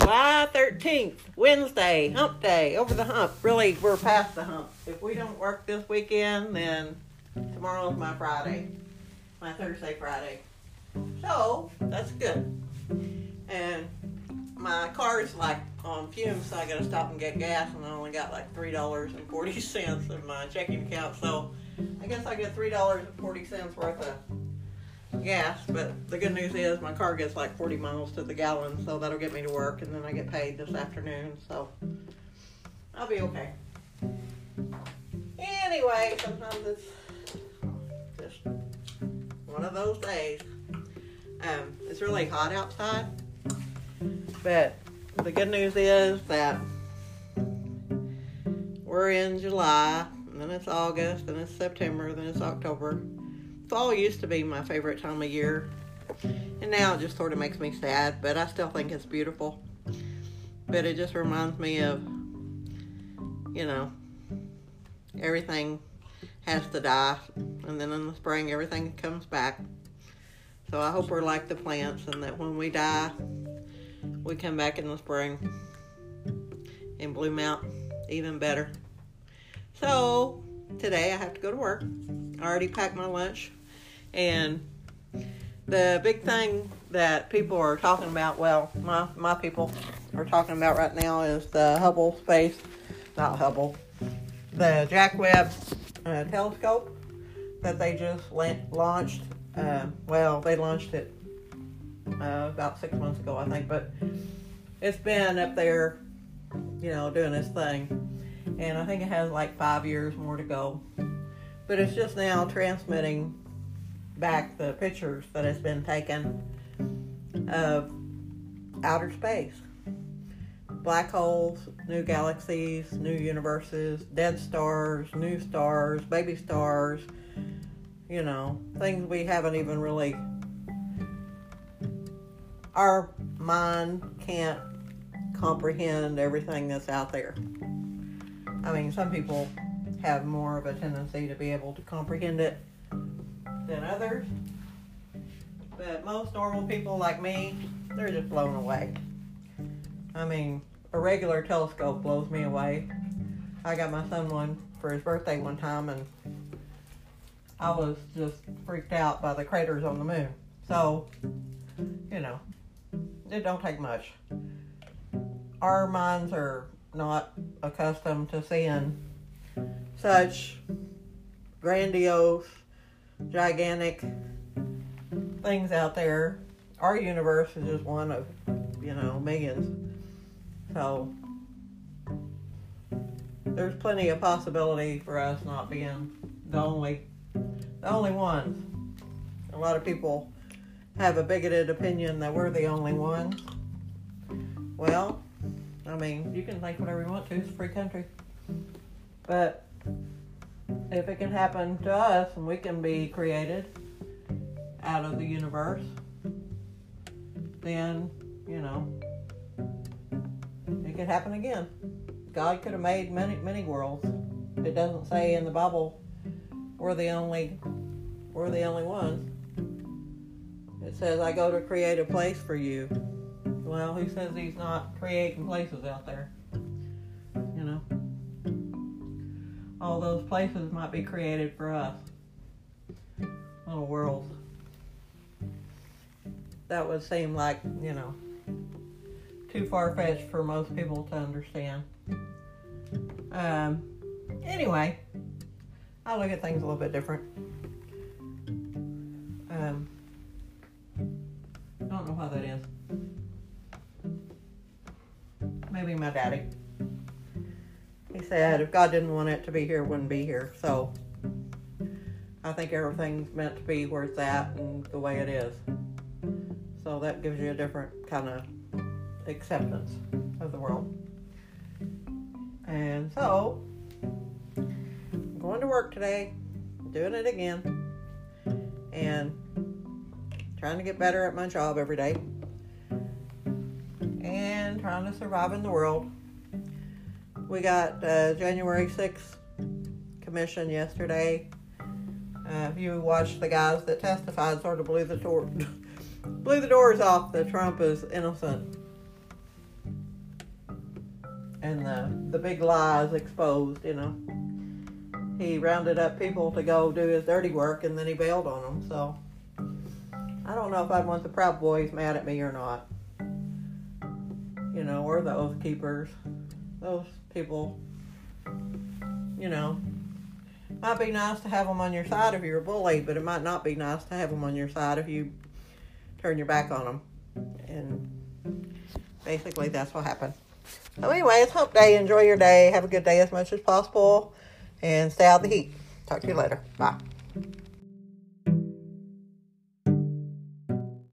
July 13th, Wednesday, hump day, over the hump. Really, we're past the hump. If we don't work this weekend, then tomorrow's my Friday, my Thursday, Friday. So, that's good. And my car is like on fumes, so I gotta stop and get gas, and I only got like $3.40 in my checking account. So, I guess I get $3.40 worth of gas, but the good news is my car gets like 40 miles to the gallon, so that'll get me to work, and then I get paid this afternoon, so I'll be okay. Anyway, sometimes it's just one of those days. Um, it's really hot outside, but the good news is that we're in July, and then it's August, and it's September, then it's October fall used to be my favorite time of year, and now it just sort of makes me sad, but I still think it's beautiful. But it just reminds me of, you know, everything has to die, and then in the spring, everything comes back. So I hope we're like the plants, and that when we die, we come back in the spring and bloom out even better. So today I have to go to work. I already packed my lunch. And the big thing that people are talking about, well, my, my people are talking about right now is the Hubble space, not Hubble, the Jack Webb uh, telescope that they just launched. Uh, well, they launched it uh, about six months ago, I think, but it's been up there, you know, doing its thing. And I think it has like five years more to go. But it's just now transmitting back the pictures that has been taken of outer space. Black holes, new galaxies, new universes, dead stars, new stars, baby stars, you know, things we haven't even really, our mind can't comprehend everything that's out there. I mean, some people have more of a tendency to be able to comprehend it than others. But most normal people like me, they're just blown away. I mean, a regular telescope blows me away. I got my son one for his birthday one time and I was just freaked out by the craters on the moon. So, you know, it don't take much. Our minds are not accustomed to seeing such grandiose gigantic things out there. Our universe is just one of, you know, millions. So there's plenty of possibility for us not being the only the only ones. A lot of people have a bigoted opinion that we're the only ones. Well, I mean, you can think whatever you want to. It's a free country. But if it can happen to us and we can be created out of the universe, then, you know, it could happen again. God could have made many, many worlds. It doesn't say in the Bible we're the only we're the only ones. It says I go to create a place for you. Well, who says he's not creating places out there? You know? All those places might be created for us. Little worlds. That would seem like, you know, too far fetched for most people to understand. Um, anyway, I look at things a little bit different. Um, I don't know why that is. Maybe my daddy. He said if God didn't want it to be here, it wouldn't be here. So I think everything's meant to be where it's at and the way it is. So that gives you a different kind of acceptance of the world. And so, I'm going to work today, doing it again, and trying to get better at my job every day, and trying to survive in the world we got uh, January 6th commission yesterday. Uh, if you watched the guys that testified, sort of blew the door, blew the doors off that Trump is innocent. and the the big lies exposed. You know, he rounded up people to go do his dirty work, and then he bailed on them. So I don't know if I'd want the Proud Boys mad at me or not. You know, or the Oath Keepers. Those people, you know, might be nice to have them on your side if you're a bully, but it might not be nice to have them on your side if you turn your back on them. And basically, that's what happened. So, anyway, it's hump day. Enjoy your day. Have a good day as much as possible. And stay out of the heat. Talk to you later. Bye.